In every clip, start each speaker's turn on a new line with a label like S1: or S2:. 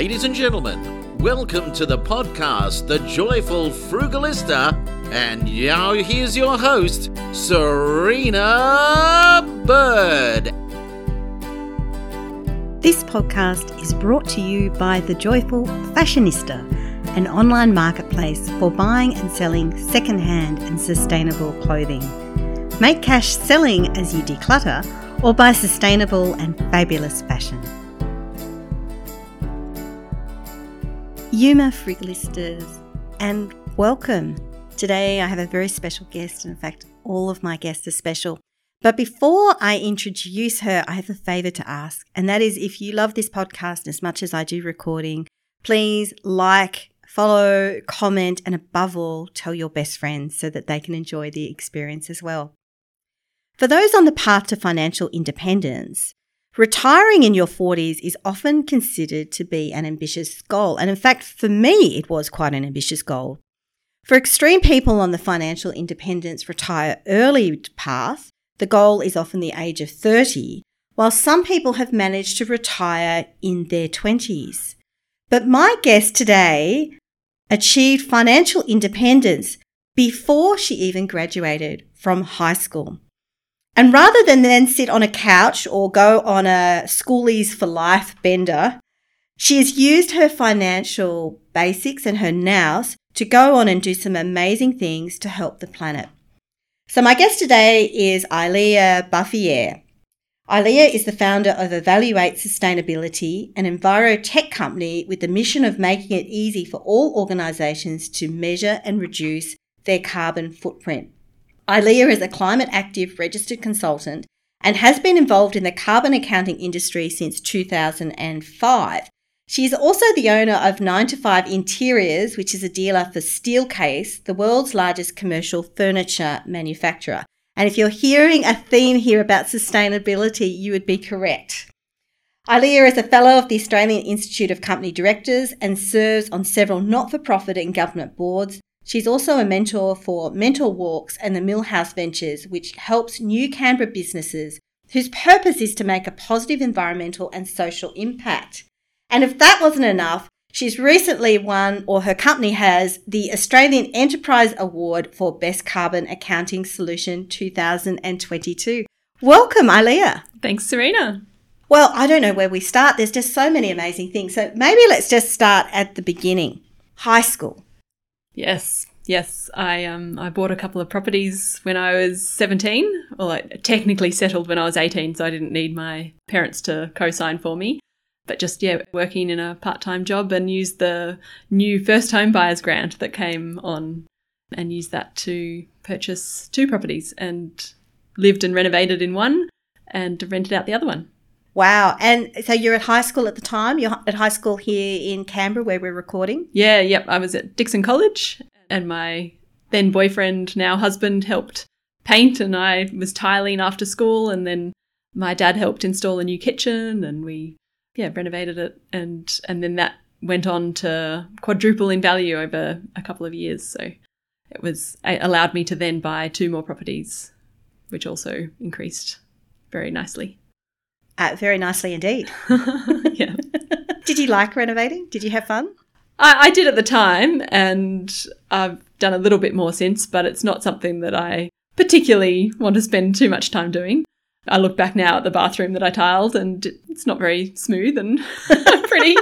S1: Ladies and gentlemen, welcome to the podcast, The Joyful Frugalista. And now here's your host, Serena Bird.
S2: This podcast is brought to you by The Joyful Fashionista, an online marketplace for buying and selling secondhand and sustainable clothing. Make cash selling as you declutter or buy sustainable and fabulous fashion. Yuma Frugalistas, and welcome. Today I have a very special guest. And in fact, all of my guests are special. But before I introduce her, I have a favor to ask, and that is if you love this podcast as much as I do recording, please like, follow, comment, and above all, tell your best friends so that they can enjoy the experience as well. For those on the path to financial independence, Retiring in your 40s is often considered to be an ambitious goal. And in fact, for me, it was quite an ambitious goal. For extreme people on the financial independence retire early path, the goal is often the age of 30, while some people have managed to retire in their 20s. But my guest today achieved financial independence before she even graduated from high school. And rather than then sit on a couch or go on a schoolies for life bender, she has used her financial basics and her nows to go on and do some amazing things to help the planet. So my guest today is Ilea Buffier. Ilea is the founder of Evalue8 Sustainability, an enviro tech company with the mission of making it easy for all organisations to measure and reduce their carbon footprint. Ilea is a climate active registered consultant and has been involved in the carbon accounting industry since 2005. She is also the owner of Ninetwofive Interiors, which is a dealer for Steelcase, the world's largest commercial furniture manufacturer. And if you're hearing a theme here about sustainability, you would be correct. Ilea is a fellow of the Australian Institute of Company Directors and serves on several not for profit and government boards, She's also a mentor for Mentor Walks and the Millhouse Ventures, which helps new Canberra businesses whose purpose is to make a positive environmental and social impact. And if that wasn't enough, she's recently won, or her company has, the Australian Enterprise Award for Best Carbon Accounting Solution 2022. Welcome, Ilea.
S3: Thanks, Serena.
S2: Well, I don't know where we start. There's just so many amazing things. So maybe let's just start at the beginning. High school.
S3: Yes, yes. I um I bought a couple of properties when I was seventeen. Well, I technically settled when I was eighteen, so I didn't need my parents to co-sign for me. But just yeah, working in a part-time job and used the new first home buyers grant that came on, and used that to purchase two properties and lived and renovated in one and rented out the other one.
S2: Wow. And so you're at high school at the time? You're at high school here in Canberra where we're recording?
S3: Yeah, yep. I was at Dixon College and my then boyfriend, now husband, helped paint and I was tiling after school and then my dad helped install a new kitchen and we yeah, renovated it and and then that went on to quadruple in value over a couple of years. So it was it allowed me to then buy two more properties, which also increased very nicely.
S2: Uh, very nicely indeed.
S3: yeah.
S2: did you like renovating? Did you have fun?
S3: I, I did at the time, and I've done a little bit more since, but it's not something that I particularly want to spend too much time doing. I look back now at the bathroom that I tiled, and it's not very smooth and pretty.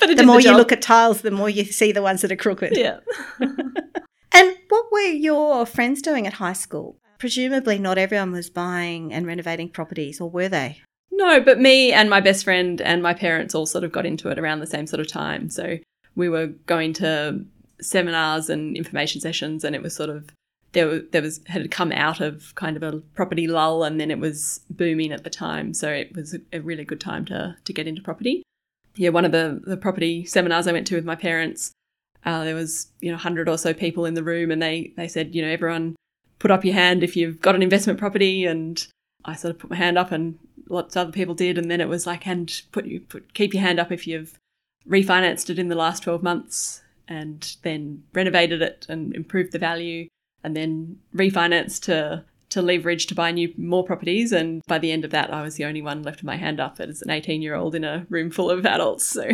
S2: But the more the you look at tiles, the more you see the ones that are crooked.
S3: Yeah.
S2: and what were your friends doing at high school? Presumably, not everyone was buying and renovating properties, or were they?
S3: No, but me and my best friend and my parents all sort of got into it around the same sort of time. So we were going to seminars and information sessions, and it was sort of there. There was had come out of kind of a property lull, and then it was booming at the time. So it was a really good time to to get into property. Yeah, one of the the property seminars I went to with my parents, uh, there was you know hundred or so people in the room, and they they said you know everyone put up your hand if you've got an investment property and I sort of put my hand up and lots of other people did, and then it was like, and put you put keep your hand up if you've refinanced it in the last twelve months, and then renovated it and improved the value, and then refinanced to to leverage to buy new more properties. And by the end of that, I was the only one left with my hand up as an eighteen year old in a room full of adults. So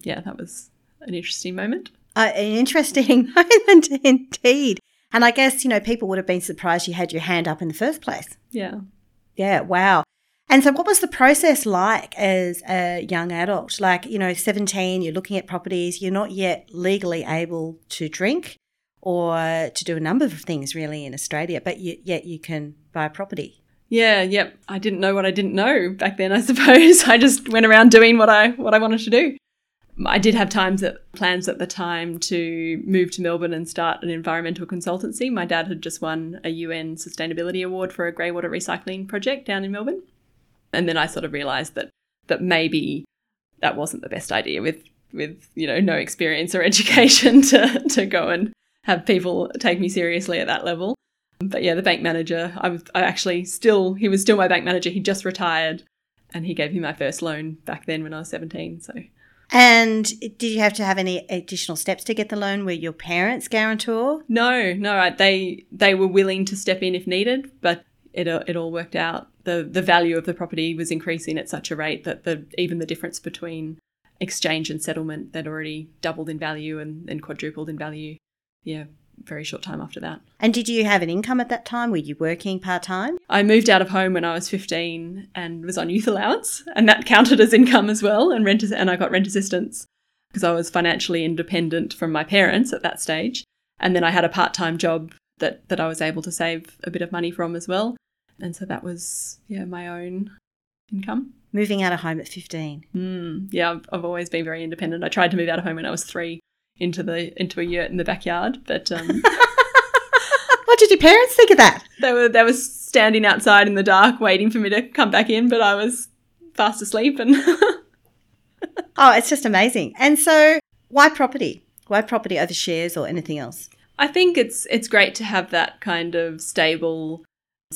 S3: yeah, that was an interesting moment.
S2: Uh, an interesting moment indeed. And I guess, you know, people would have been surprised you had your hand up in the first place.
S3: Yeah.
S2: Yeah, wow. And so, what was the process like as a young adult? Like, you know, 17, you're looking at properties, you're not yet legally able to drink or to do a number of things really in Australia, but you, yet you can buy property.
S3: Yeah, yep. I didn't know what I didn't know back then, I suppose. I just went around doing what I what I wanted to do. I did have times that plans at the time to move to Melbourne and start an environmental consultancy. My dad had just won a UN sustainability award for a grey water recycling project down in Melbourne. And then I sort of realized that that maybe that wasn't the best idea with with, you know, no experience or education to to go and have people take me seriously at that level. But yeah, the bank manager, I was I actually still he was still my bank manager. He just retired and he gave me my first loan back then when I was 17, so
S2: and did you have to have any additional steps to get the loan? Were your parents guarantor?
S3: No, no. They they were willing to step in if needed, but it it all worked out. The The value of the property was increasing at such a rate that the even the difference between exchange and settlement that already doubled in value and, and quadrupled in value. Yeah, very short time after that.
S2: And did you have an income at that time? Were you working part time?
S3: I moved out of home when I was 15 and was on youth allowance, and that counted as income as well. And rent and I got rent assistance because I was financially independent from my parents at that stage. And then I had a part time job that that I was able to save a bit of money from as well. And so that was yeah my own income.
S2: Moving out of home at 15.
S3: Mm, yeah, I've, I've always been very independent. I tried to move out of home when I was three into the into a yurt in the backyard. But um,
S2: what did your parents think of that?
S3: They were they were standing outside in the dark, waiting for me to come back in, but I was fast asleep. And
S2: oh, it's just amazing. And so, why property? Why property over shares or anything else?
S3: I think it's it's great to have that kind of stable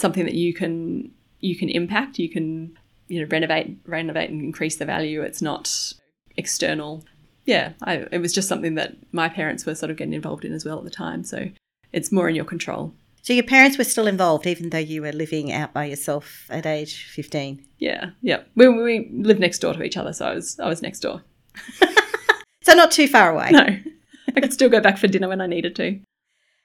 S3: something that you can you can impact. You can you know renovate renovate and increase the value. It's not external yeah, I, it was just something that my parents were sort of getting involved in as well at the time. So it's more in your control.
S2: So your parents were still involved, even though you were living out by yourself at age fifteen.
S3: Yeah, yeah. We, we lived next door to each other, so I was I was next door.
S2: so not too far away.
S3: No, I could still go back for dinner when I needed to.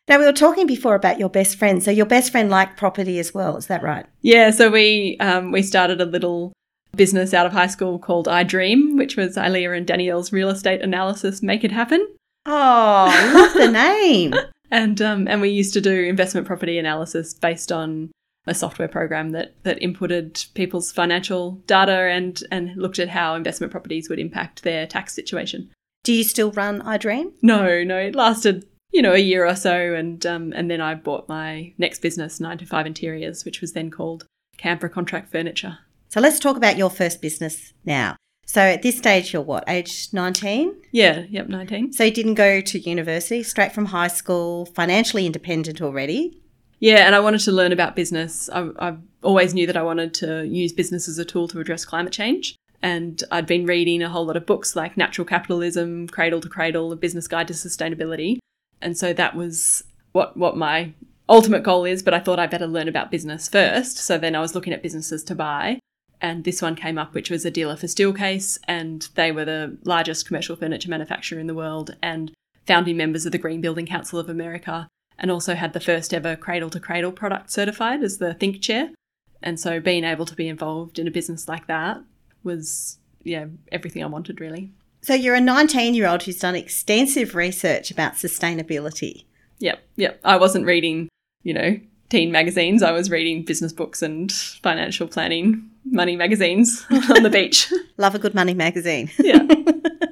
S2: Now we were talking before about your best friend. So your best friend liked property as well. Is that right?
S3: Yeah. So we um, we started a little business out of high school called I Dream, which was Ilea and Danielle's real estate analysis Make It Happen.
S2: Oh, love the name.
S3: and um, and we used to do investment property analysis based on a software program that that inputted people's financial data and and looked at how investment properties would impact their tax situation.
S2: Do you still run iDream?
S3: No, no. It lasted you know a year or so, and um, and then I bought my next business, Ninetwofive Interiors, which was then called Canberra Contract Furniture.
S2: So let's talk about your first business now. So at this stage, you're what, age 19?
S3: Yeah, yep, 19.
S2: So you didn't go to university, straight from high school, financially independent already?
S3: Yeah, and I wanted to learn about business. I, I always knew that I wanted to use business as a tool to address climate change. And I'd been reading a whole lot of books like Natural Capitalism, Cradle to Cradle, A Business Guide to Sustainability. And so that was what, what my ultimate goal is, but I thought I better learn about business first. So then I was looking at businesses to buy and this one came up, which was a dealer for Steelcase, and they were the largest commercial furniture manufacturer in the world and founding members of the Green Building Council of America, and also had the first ever cradle to cradle product certified as the Think Chair. And so being able to be involved in a business like that was, yeah, everything I wanted really.
S2: So you're a 19 year old who's done extensive research about sustainability.
S3: Yep, yep. I wasn't reading, you know, teen magazines. I was reading business books and financial planning money magazines on the beach.
S2: Love a good money magazine.
S3: Yeah.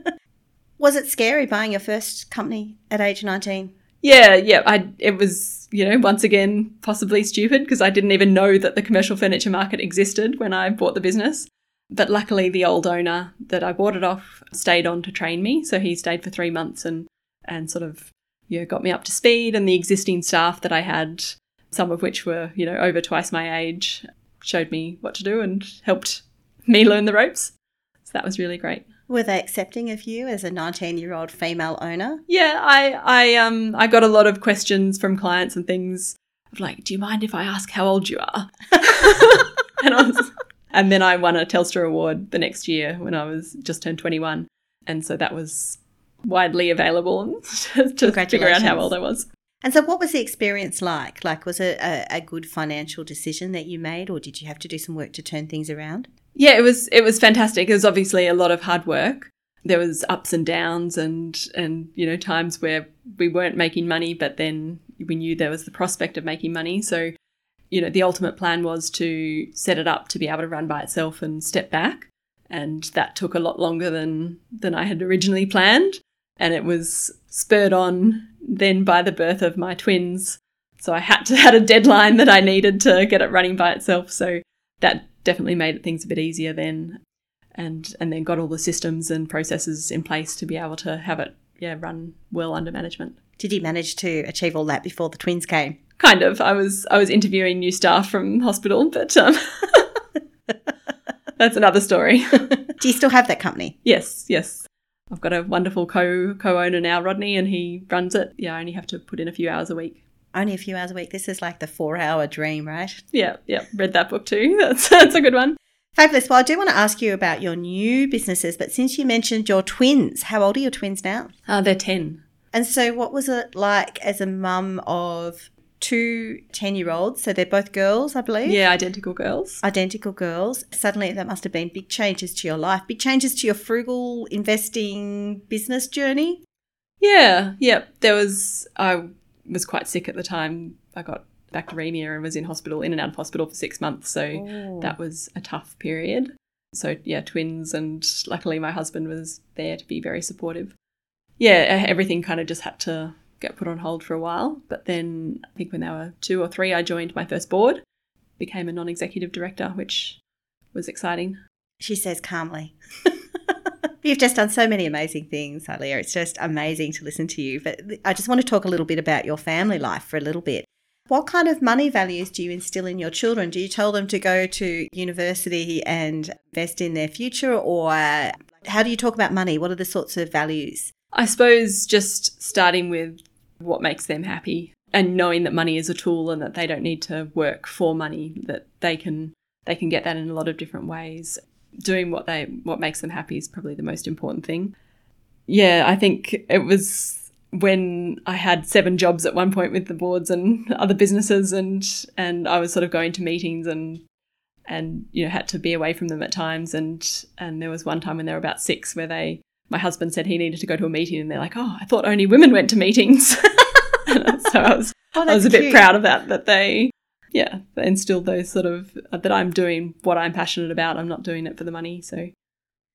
S2: was it scary buying your first company at age 19?
S3: Yeah, yeah. I it was, you know, once again possibly stupid because I didn't even know that the commercial furniture market existed when I bought the business. But luckily the old owner that I bought it off stayed on to train me, so he stayed for 3 months and and sort of you know, got me up to speed and the existing staff that I had some of which were, you know, over twice my age, showed me what to do and helped me learn the ropes. So that was really great.
S2: Were they accepting of you as a 19-year-old female owner?
S3: Yeah, I I um I got a lot of questions from clients and things of like, "Do you mind if I ask how old you are?" and I was and then I won a Telstra award the next year when I was just turned 21. And so that was widely available to figure out how old I was.
S2: And so, what was the experience like? Like, was it a, a, good financial decision that you made, or did you have to do some work to turn things around?
S3: Yeah, it was. It was fantastic. It was obviously a lot of hard work. There was ups and downs, and and you know times where we weren't making money, but then we knew there was the prospect of making money. So, you know, the ultimate plan was to set it up to be able to run by itself and step back, and that took a lot longer than than I had originally planned. And it was spurred on then by the birth of my twins. So I had to had a deadline that I needed to get it running by itself. So that definitely made things a bit easier then. And and then got all the systems and processes in place to be able to have it yeah run well under management.
S2: Did you manage to achieve all that before the twins came?
S3: Kind of. I was I was interviewing new staff from hospital, but um, that's another story.
S2: Do you still have that company?
S3: Yes, yes. I've got a wonderful co co owner now, Rodney, and he runs it. Yeah, I only have to put in a few hours a week.
S2: Only a few hours a week. This is like the four hour dream, right?
S3: Yeah, yeah. Read that book too. That's that's a good one.
S2: Fabulous. Well, I do want to ask you about your new businesses, but since you mentioned your twins, how old are your twins now?
S3: Uh, they're 10.
S2: And so, what was it like as a mum of two 10 year olds. So they're both girls, I believe.
S3: Yeah, identical girls.
S2: Identical girls. Suddenly, that must have been big changes to your life, big changes to your frugal investing business journey.
S3: Yeah, yeah. There was, I was quite sick at the time. I got bacteremia and was in hospital, in and out of hospital for six months. So Ooh. that was a tough period. So, yeah, twins, and luckily my husband was there to be very supportive. Yeah, everything kind of just had to get put on hold for a while. But then I think when they were two or three, I joined my first board, became a non executive director, which was exciting.
S2: She says calmly. You've just done so many amazing things, Ilea. It's just amazing to listen to you. But I just want to talk a little bit about your family life for a little bit. What kind of money values do you instill in your children? Do you tell them to go to university and invest in their future, or how do you talk about money? What are the sorts of values?
S3: I suppose just starting with what makes them happy and knowing that money is a tool and that they don't need to work for money that they can they can get that in a lot of different ways. Doing what they what makes them happy is probably the most important thing. Yeah i think it was when i had seven jobs at one point with the boards and other businesses and and i was sort of going to meetings and and you know had to be away from them at times. And and there was one time when they were about six where they my husband said he needed to go to a meeting and they're like, oh, I thought only women went to meetings. so I was, oh, I was a bit cute. proud of that, that they, yeah, they instilled those sort of, uh, that I'm doing what I'm passionate about. I'm not doing it for the money. So,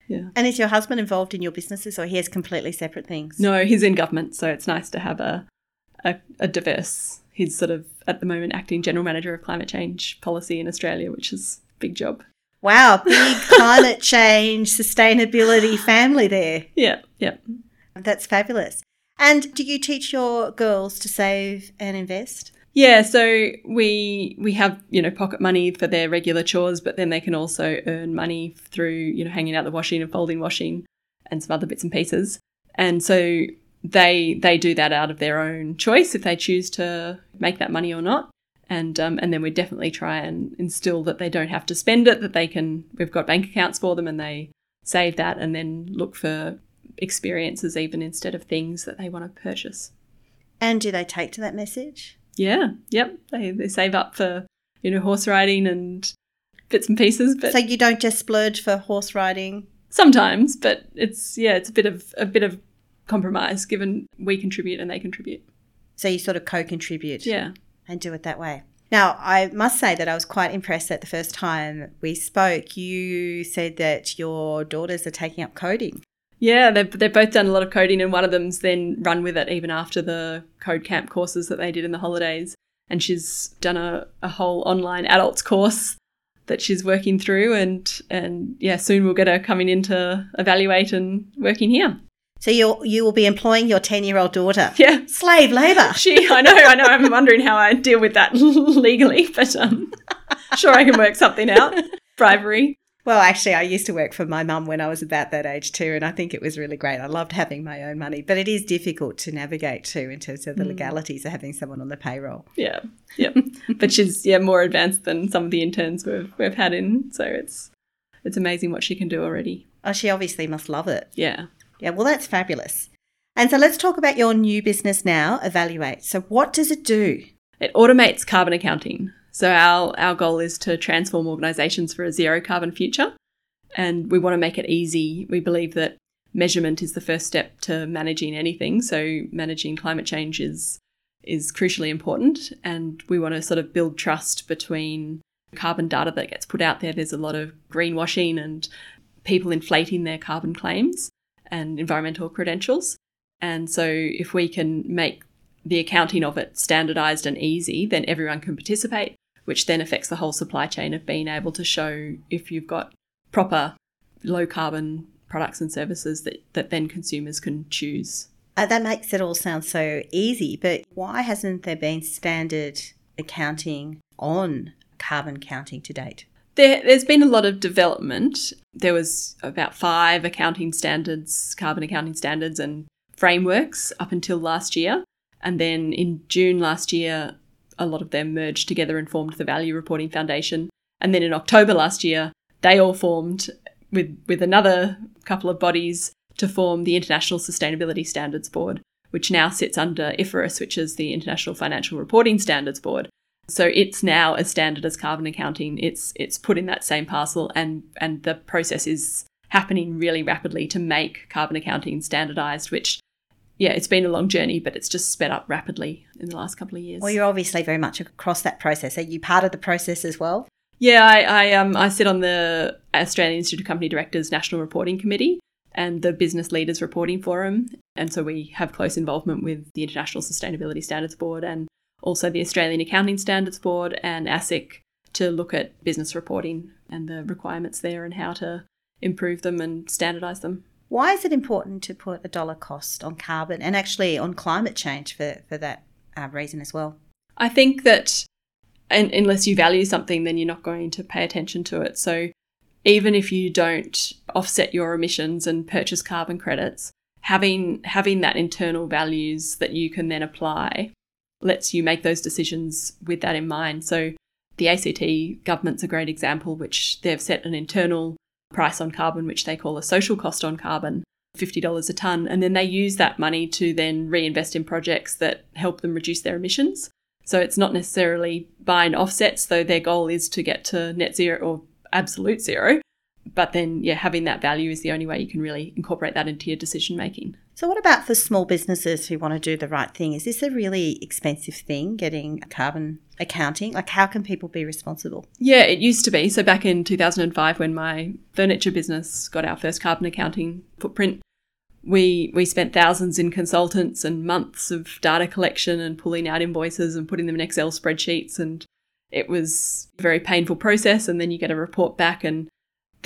S3: yeah.
S2: And is your husband involved in your businesses or he has completely separate things?
S3: No, he's in government. So it's nice to have a, a, a diverse, he's sort of at the moment acting general manager of climate change policy in Australia, which is a big job.
S2: Wow, big climate change, sustainability family there.
S3: Yeah, yeah.
S2: That's fabulous. And do you teach your girls to save and invest?
S3: Yeah, so we we have you know pocket money for their regular chores, but then they can also earn money through you know hanging out the washing and folding washing and some other bits and pieces. And so they they do that out of their own choice if they choose to make that money or not and um, and then we definitely try and instill that they don't have to spend it that they can we've got bank accounts for them and they save that and then look for experiences even instead of things that they want to purchase.
S2: And do they take to that message?
S3: Yeah yep. They, they save up for you know horse riding and bits and pieces but
S2: so you don't just splurge for horse riding?
S3: Sometimes but it's yeah it's a bit of a bit of compromise given we contribute and they contribute.
S2: So you sort of co-contribute?
S3: Yeah
S2: and do it that way. Now, I must say that I was quite impressed that the first time we spoke, you said that your daughters are taking up coding.
S3: Yeah, they've, they've both done a lot of coding, and one of them's then run with it even after the code camp courses that they did in the holidays. And she's done a, a whole online adults course that she's working through, and and yeah, soon we'll get her coming in to Evalue8 and working here.
S2: So you you will be employing your ten year old daughter.
S3: Yeah,
S2: slave labor.
S3: She, I know, I know. I'm wondering how I deal with that legally, but um, sure I can work something out. Bribery.
S2: Well, actually, I used to work for my mum when I was about that age too, and I think it was really great. I loved having my own money, but it is difficult to navigate too in terms of the mm. legalities of having someone on the payroll.
S3: Yeah, yeah. but she's yeah more advanced than some of the interns we've we've had in, so it's it's amazing what she can do already.
S2: Oh, she obviously must love it.
S3: Yeah,
S2: Yeah, well, that's fabulous. And so let's talk about your new business now, Evalue8. So, what does it do?
S3: It automates carbon accounting. So, our, our goal is to transform organizations for a zero carbon future. And we want to make it easy. We believe that measurement is the first step to managing anything. So, managing climate change is, is crucially important. And we want to sort of build trust between carbon data that gets put out there. There's a lot of greenwashing and people inflating their carbon claims and environmental credentials. And so, if we can make the accounting of it standardized and easy, then everyone can participate, which then affects the whole supply chain of being able to show if you've got proper low carbon products and services that, that then consumers can choose.
S2: Uh, that makes it all sound so easy, but why hasn't there been standard accounting on carbon counting to date?
S3: There, has been a lot of development. There was about five accounting standards, carbon accounting standards, and frameworks up until last year. And then in June last year, a lot of them merged together and formed the Value Reporting Foundation. And then in October last year, they all formed with, with another couple of bodies to form the International Sustainability Standards Board, which now sits under IFRS, which is the International Financial Reporting Standards Board. So it's now as standard as carbon accounting. It's it's put in that same parcel, and and the process is happening really rapidly to make carbon accounting standardized, which yeah, it's been a long journey, but it's just sped up rapidly in the last couple of years.
S2: Well, you're obviously very much across that process. Are you part of the process as well?
S3: Yeah, I, I um I sit on the Australian Institute of Company Directors National Reporting Committee and the Business Leaders Reporting Forum, and so we have close involvement with the International Sustainability Standards Board and also the Australian Accounting Standards Board and ASIC to look at business reporting and the requirements there and how to improve them and standardise them.
S2: Why is it important to put a dollar cost on carbon and actually on climate change for, for that uh, reason as well?
S3: I think that and, unless you value something, then you're not going to pay attention to it. So even if you don't offset your emissions and purchase carbon credits, having having that internal values that you can then apply lets you make those decisions with that in mind. So the ACT government's a great example, which they've set an internal price on carbon, which they call a social cost on carbon, $50 a tonne. And then they use that money to then reinvest in projects that help them reduce their emissions. So it's not necessarily buying offsets, though their goal is to get to net zero or absolute zero. But then, yeah, having that value is the only way you can really incorporate that into your decision making.
S2: So, what about for small businesses who want to do the right thing? Is this a really expensive thing, getting carbon accounting? Like, how can people be responsible?
S3: Yeah, it used to be. So, back in 2005, when my furniture business got our first carbon accounting footprint, we we spent thousands in consultants and months of data collection and pulling out invoices and putting them in Excel spreadsheets and it was a very painful process and then you get a report back and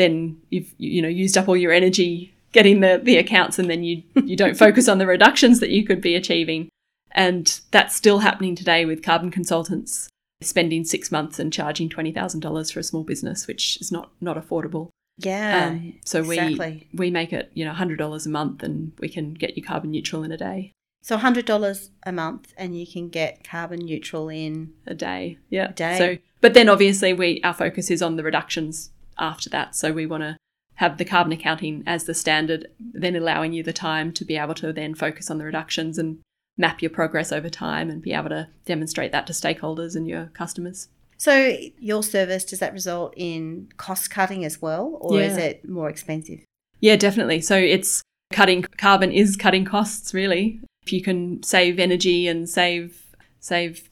S3: then you've you know used up all your energy getting the, the accounts and then you you don't focus on the reductions that you could be achieving. And that's still happening today with carbon consultants spending six months and charging twenty thousand dollars for a small business, which is not not affordable.
S2: Yeah. Um,
S3: so exactly. we we make it you know hundred dollars a month, and we can get you carbon neutral in a day.
S2: So hundred dollars a month, and you can get carbon neutral in
S3: a day. Yeah,
S2: a day.
S3: So, but then obviously we our focus is on the reductions after that. So we want to have the carbon accounting as the standard, then allowing you the time to be able to then focus on the reductions and map your progress over time and be able to demonstrate that to stakeholders and your customers.
S2: So, your service, does that result in cost cutting as well, or yeah. is it more expensive?
S3: Yeah, definitely. So, it's cutting carbon is cutting costs, really. If you can save energy and save, save,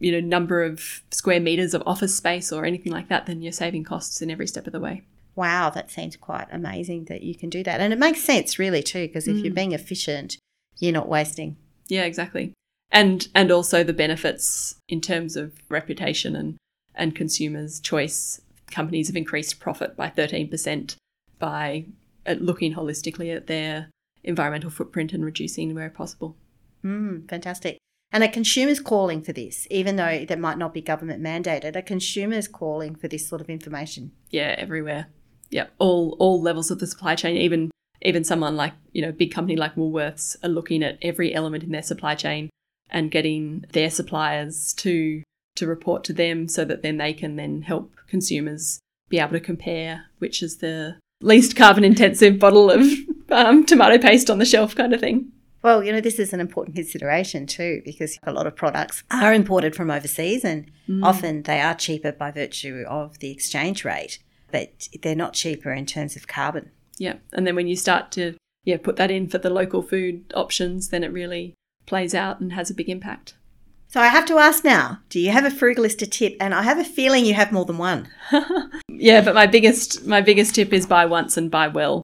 S3: you know, number of square meters of office space or anything like that, then you're saving costs in every step of the way
S2: wow, that seems quite amazing that you can do that. And it makes sense, really, too, because if mm. you're being efficient, you're not wasting.
S3: Yeah, exactly. And and also the benefits in terms of reputation and and consumers' choice. Companies have increased profit by 13% by uh, looking holistically at their environmental footprint and reducing where possible.
S2: Mm, fantastic. And a consumer's calling for this, even though that might not be government mandated, a consumer's calling for this sort of information.
S3: Yeah, everywhere yeah, all all levels of the supply chain, even even someone like you know big company like Woolworths are looking at every element in their supply chain and getting their suppliers to to report to them so that then they can then help consumers be able to compare which is the least carbon intensive bottle of um, tomato paste on the shelf kind of thing.
S2: Well, you know, this is an important consideration too, because a lot of products are imported from overseas and mm. often they are cheaper by virtue of the exchange rate, but they're not cheaper in terms of carbon.
S3: Yeah. And then when you start to yeah, put that in for the local food options, then it really plays out and has a big impact.
S2: So I have to ask now, do you have a frugalista tip? And I have a feeling you have more than one.
S3: yeah, but my biggest my biggest tip is buy once and buy well.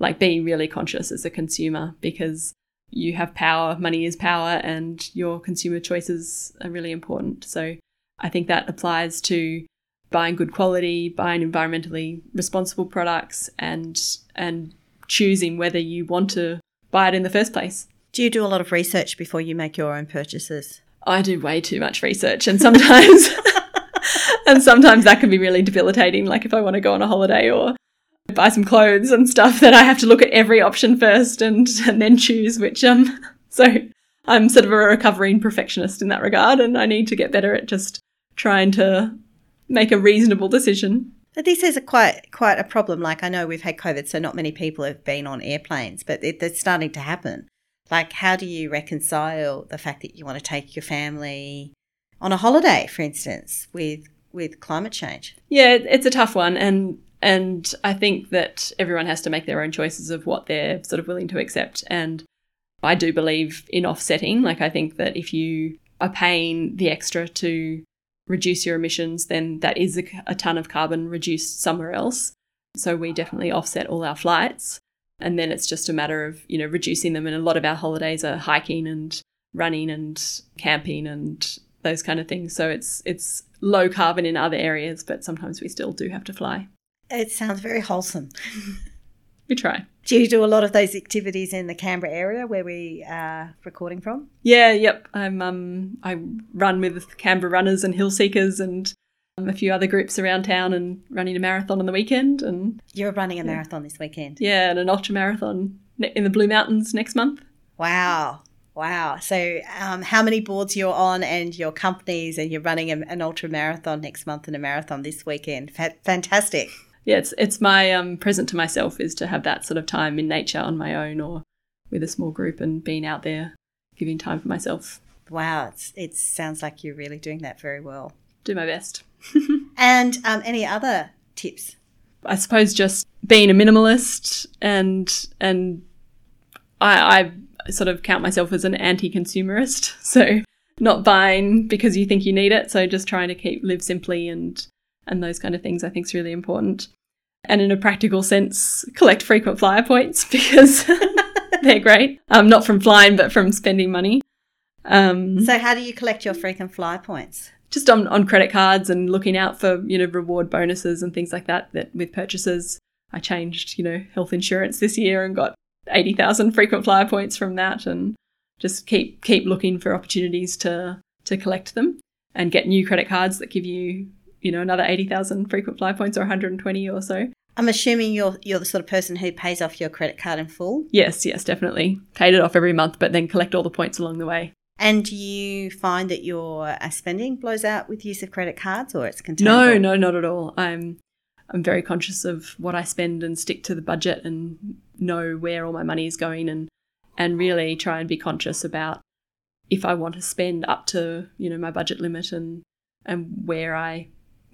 S3: Like be really conscious as a consumer because you have power, money is power, and your consumer choices are really important. So I think that applies to buying good quality, buying environmentally responsible products and and choosing whether you want to buy it in the first place.
S2: Do you do a lot of research before you make your own purchases?
S3: I do way too much research and sometimes and sometimes that can be really debilitating like if I want to go on a holiday or buy some clothes and stuff that I have to look at every option first and and then choose which um so I'm sort of a recovering perfectionist in that regard and I need to get better at just trying to make a reasonable decision.
S2: But this is a quite quite a problem. Like I know we've had COVID, so not many people have been on airplanes, but it, it's starting to happen. Like, how do you reconcile the fact that you want to take your family on a holiday, for instance, with with climate change?
S3: Yeah, it's a tough one, and and I think that everyone has to make their own choices of what they're sort of willing to accept. And I do believe in offsetting. Like, I think that if you are paying the extra to reduce your emissions, then that is a, a ton of carbon reduced somewhere else. So we definitely offset all our flights. And then it's just a matter of, you know, reducing them. And a lot of our holidays are hiking and running and camping and those kind of things. So it's it's low carbon in other areas, but sometimes we still do have to fly.
S2: It sounds very wholesome.
S3: we try.
S2: Do you do a lot of those activities in the Canberra area where we are recording from?
S3: Yeah, yep. I'm um I run with Canberra runners and hill seekers and a few other groups around town and running a marathon on the weekend. And
S2: you're running a yeah. marathon this weekend.
S3: Yeah, and an ultra marathon in the Blue Mountains next month.
S2: Wow. Wow. So, um, how many boards you're on and your companies, and you're running an ultra marathon next month and a marathon this weekend? F- fantastic.
S3: Yeah, it's, it's my um, present to myself is to have that sort of time in nature on my own or with a small group and being out there giving time for myself.
S2: Wow. It's, it sounds like you're really doing that very well.
S3: Do my best.
S2: and um, any other tips?
S3: I suppose just being a minimalist and and I, I sort of count myself as an anti-consumerist. So not buying because you think you need it. So just trying to keep live simply and and those kind of things I think is really important. And in a practical sense, collect frequent flyer points because they're great. Um, not from flying, but from spending money.
S2: Um, so how do you collect your frequent flyer points?
S3: just on, on credit cards and looking out for, you know, reward bonuses and things like that, that with purchases, I changed, you know, health insurance this year and got 80,000 frequent flyer points from that and just keep, keep looking for opportunities to, to collect them and get new credit cards that give you, you know, another 80,000 frequent flyer points or 120 or so.
S2: I'm assuming you're you're the sort of person who pays off your credit card in full.
S3: Yes, yes, definitely. Paid it off every month, but then collect all the points along the way.
S2: And do you find that your uh, spending blows out with use of credit cards or it's containable?
S3: No, no, not at all. I'm I'm very conscious of what I spend and stick to the budget and know where all my money is going and and really try and be conscious about if I want to spend up to, you know, my budget limit and and where I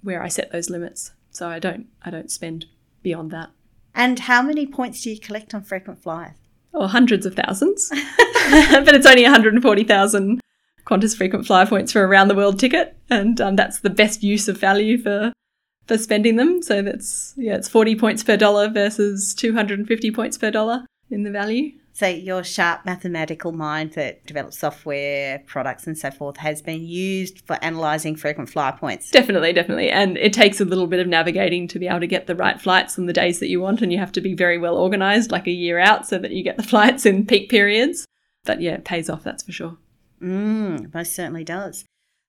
S3: where I set those limits. So I don't I don't spend beyond that.
S2: And how many points do you collect on frequent flyers?
S3: Oh, hundreds of thousands, but it's only 140,000 Qantas frequent flyer points for a round the world ticket, and um, that's the best use of value for for spending them. So that's yeah, it's 40 points per dollar versus 250 points per dollar in the value.
S2: So your sharp mathematical mind that develops software, products and so forth has been used for analysing frequent flyer points.
S3: Definitely, definitely. And it takes a little bit of navigating to be able to get the right flights on the days that you want and you have to be very well organised like a year out so that you get the flights in peak periods. But yeah, it pays off, that's for sure.
S2: Mm, most certainly does.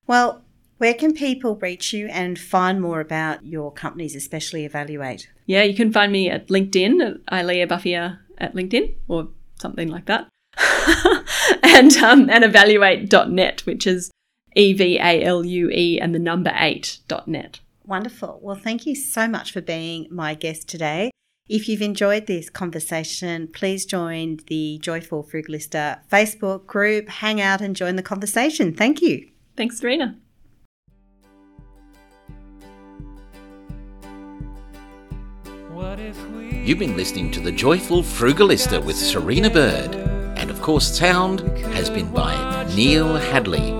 S2: Well, where can people reach you and find more about your companies, especially Evalue8?
S3: Yeah, you can find me at LinkedIn at Ilea Buffier at LinkedIn or something like that. and um, and evalue8.net, which is E V A L U E and the number eight.net.
S2: Wonderful. Well, thank you so much for being my guest today. If you've enjoyed this conversation, please join the Joyful Frugalista Facebook group, hang out and join the conversation. Thank you.
S3: Thanks, Serena.
S1: You've been listening to The Joyful Frugalista with Serena Bird. And of course, sound has been by Neil Hadley.